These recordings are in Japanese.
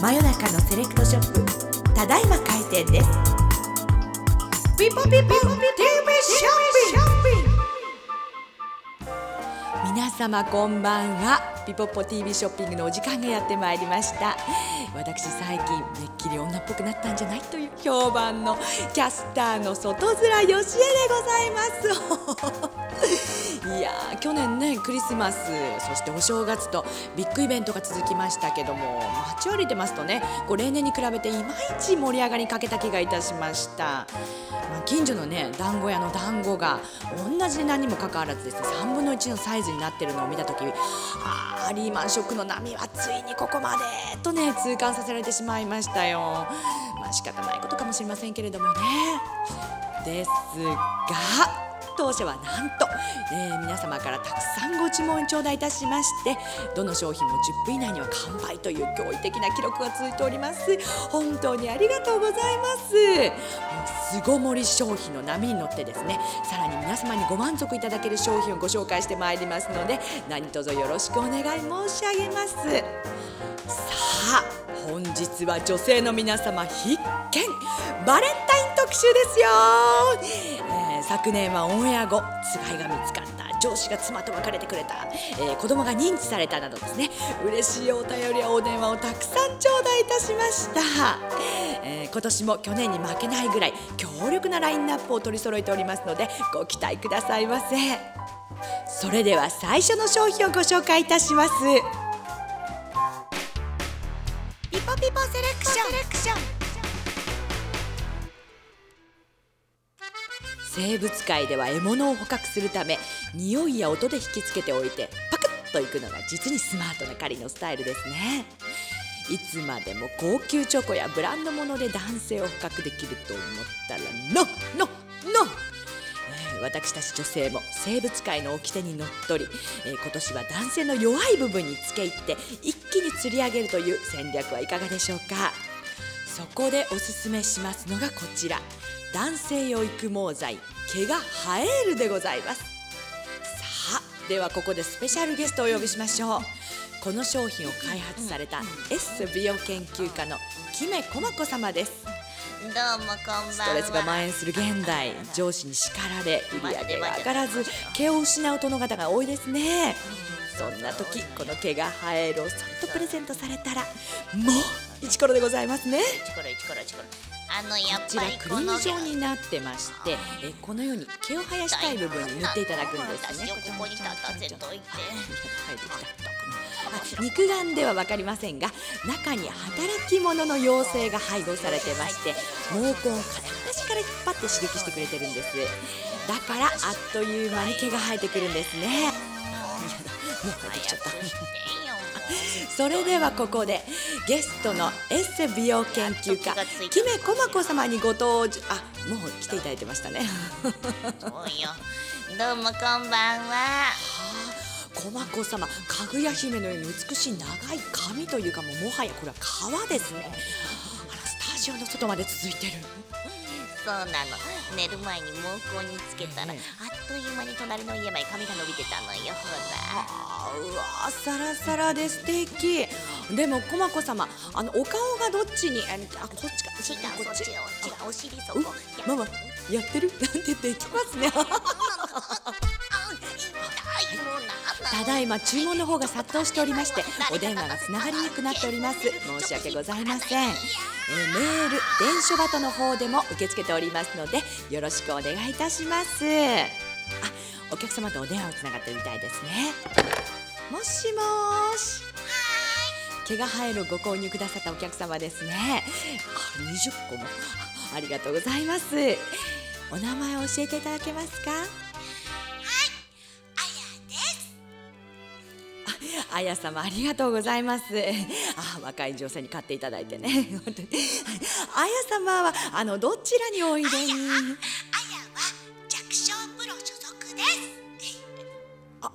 真夜中のセレクトショップただいま開店です。ピポピポ TV ショッピング皆様こんばんはピポッポ TV ショッピングのお時間がやってまいりました私最近めっきり女っぽくなったんじゃないという評判のキャスターの外面よしえでございますいやー去年ねクリスマスそしてお正月とビッグイベントが続きましたけども街を歩いてますとねこう例年に比べていまいち盛り上がりかけた気がいたしました、まあ、近所のね団子屋の団子が同じ値段にもかかわらずですね3分の1のサイズになってるのを見た時あーリーマンショックの波はついにここまでとね痛感させられてしまいましたよ。まあ仕方ないことかもしれませんけれどもね。ですが当社はなんと、えー、皆様からたくさんご注文頂戴いたしましてどの商品も10分以内には完売という驚異的な記録が続いております。本当にありがとうございます。巣ごもり消費の波に乗ってですねさらに皆様にご満足いただける商品をご紹介してまいりますので何卒よろしくお願い申し上げます。さあ本日は女性の皆様必見。バレンタイン特集ですよ、昨年はオンエア後つがいが見つかった上司が妻と別れてくれた、えー、子供が認知されたなどですね。嬉しいお便りやお電話をたくさん頂戴いたしました、えー、今年も去年に負けないぐらい強力なラインナップを取り揃えておりますのでご期待くださいませ。それでは最初の商品をご紹介いたします。ピポピポセレクション生物界では獲物を捕獲するため匂いや音で引きつけておいてパクッといくのが実にスマートな狩りのスタイルですね。いつまでも高級チョコやブランド物で男性を捕獲できると思ったらノノノ私たち女性も生物界の掟にのっとり、えー、今年は男性の弱い部分につけ入って一気に釣り上げるという戦略はいかがでしょうか。そこでおすすめしますのがこちら。男性用育毛剤毛が生えるでございます。さあではここでスペシャルゲストをお呼びしましょう。この商品を開発された S 美容研究家の木目駒子様です。どうもこんばんは。ストレスが蔓延する現代上司に叱られ売り上げが上がらず毛を失う殿方が多いですね。そんな時この毛が生えるをそっとプレゼントされたらもう一コロでございますね。一コロ一コロ一コロあのやっぱりこちらクリーム状になってましてえこのように毛を生やしたい部分に塗っていただくんですね。ここに立たせといて。肉眼では分かりませんが中に働き者の妖精が配合されてまして毛根を片端から引っ張って刺激してくれてるんです。だからあっという間に毛が生えてくるんですね。もう生えてきちゃった それではここでゲストのエッセ美容研究家キメコマコ様にご登場。あもう来ていただいてましたね。どうもこんばんは、はあ、コマコ様かぐや姫のように美しい長い髪というかももはやこれは川ですね。あらスタジオの外まで続いてる。そうなの。寝る前に毛根につけたら、あっという間に隣の家まで髪が伸びてたのよほら。うわサラサラで素敵。でもコマコ様あのお顔がどっちにあこっちか違うこっち違うお尻そこ。ママやってる？なんてできますね。ただいま注文の方が殺到しておりまして お電話がつながりにくくなっております。申し訳ございません、えー、メール電書バトの方でも受け付けておりますのでよろしくお願いいたします。あお客様とお電話をつながってるみたいですね。もしもし。毛が生えるご購入くださったお客様ですね。あ20個も。ありがとうございます。お名前を教えていただけますか？あや様ありがとうございます。あ若い女性に買っていただいてね。本当に。あや様はあのどちらにおいでに？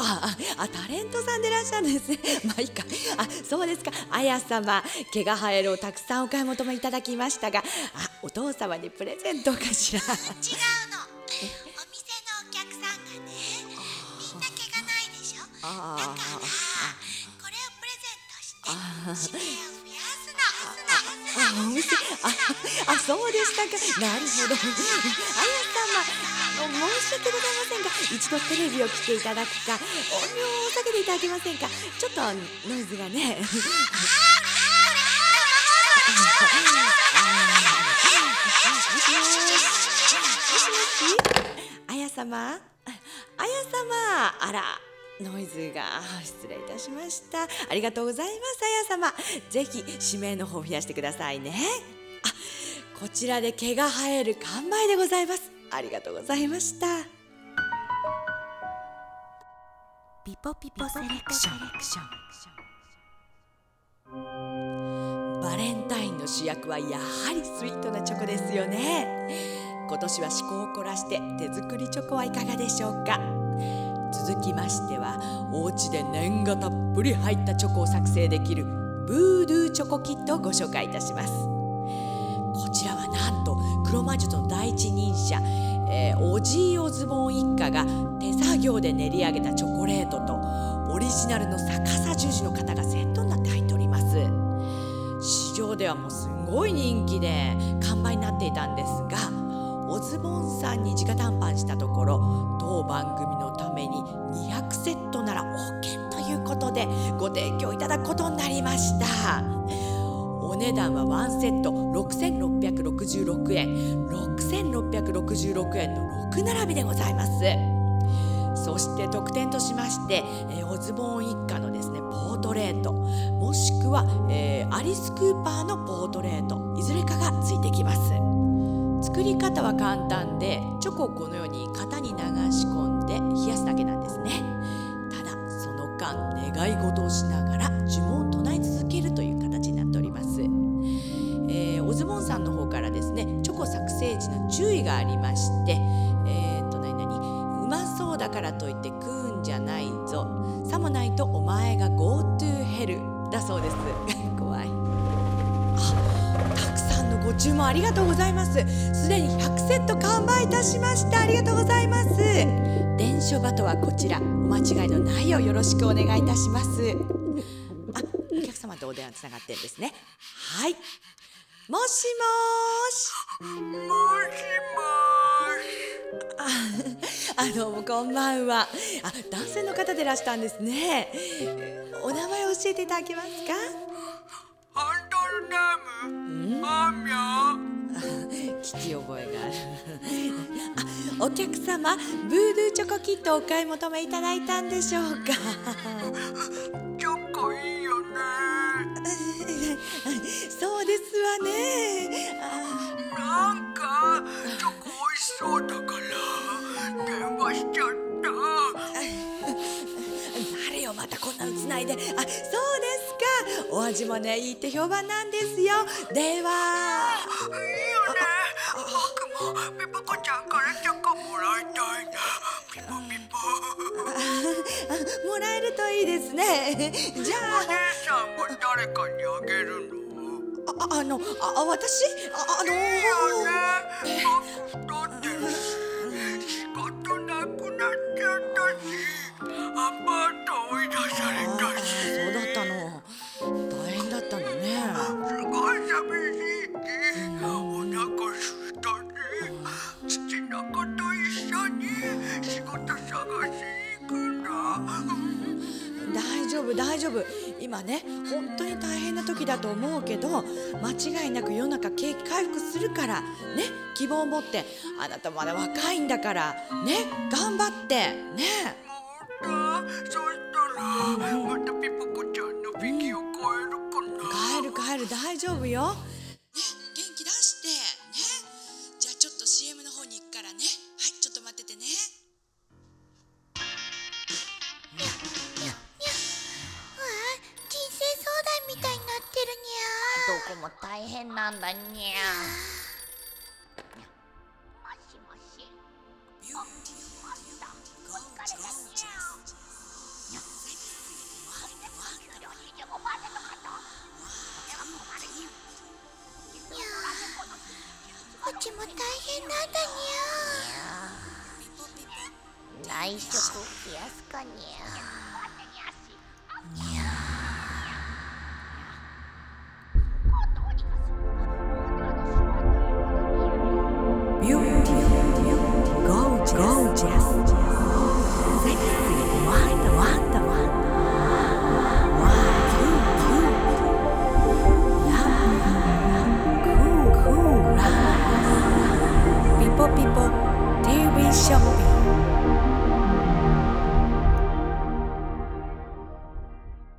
あああタレントさんでいらっしゃるんですね。まあいいか。あそうですか。あや様毛が生えるをたくさんお買い求めいただきましたがあお父様にプレゼントかしら。違うの。お店のお客さんがねみんな毛がないでしょ。だからこれをプレゼントして指名を増やすの。あお店ああそうでしたか。なるほど。あや様あの申し訳ございませんが一度テレビを来ていただくか音量を下げていただけませんか。ちょっとノイズがね。あや様あや様あらノイズが失礼いたしましたありがとうございますあや様ぜひ指名の方を増やしてくださいねこちらで毛が生える完売でございます。ありがとうございました。ピポピポセレクション。バレンタインの主役はやはりスイートなチョコですよね。今年は思考を凝らして手作りチョコはいかがでしょうか。続きましてはお家で念がたっぷり入ったチョコを作成できるブードゥーチョコキットをご紹介いたします。黒魔術の第一人者、えーオジー・オズボン一家が手作業で練り上げたチョコレートとオリジナルの逆さ十字の型がセットになって入っております。市場ではもうすごい人気で完売になっていたんですがオズボンさんに直談判したところ当番組のために200セットなら OK ということでご提供いただくことになりました。値段はワンセット。6666円。6666円の6並びでございます。そして特典としまして、えーオズボーン一家のですねポートレート。もしくは、えーアリス・クーパーのポートレート。いずれかがついてきます。作り方は簡単でチョコをこのように型に流し込んで冷やすだけなんですね。ただその間願い事をしながらさんの方からですねチョコ作成時の注意がありましてえー、と何々うまそうだからといって食うんじゃないぞさもないとお前が Go to hell だそうです。怖い。あたくさんのご注文ありがとうございます。すでに100セット完売いたしましたありがとうございます。伝書バトはこちらお間違いのないようよろしくお願いいたします。あお客様とお電話つながってるんですね。はい。もしもーし。もしも あどうもこんばんは。あ男性の方でいらしたんですね。お名前を教えていただけますか？ハンドルネームアミャ聞き覚えがある。あお客様ブードゥーチョコキットお買い求めいただいたんでしょうか？チョコいいよねそうですわねなんかチョコ美味しそうだから電話しちゃった誰よまたこんなのつないであそうですかお味もねいいって評判なんですよではいいよね僕もピポコちゃんもらえるといいですね。じゃお姉さんも誰かにあげるの？あああのあ私ああのいいよね。って大丈夫。今ね本当に大変な時だと思うけど間違いなく世の中景気回復するからね希望を持ってあなたまだ若いんだからね頑張ってね。またそしたらまたピポコちゃんのフィギュア買えるかな。帰る帰る大丈夫よも大変なんだにゃもしもし。お疲れだにゃうちも大変なんだにゃ内職増やすかにゃ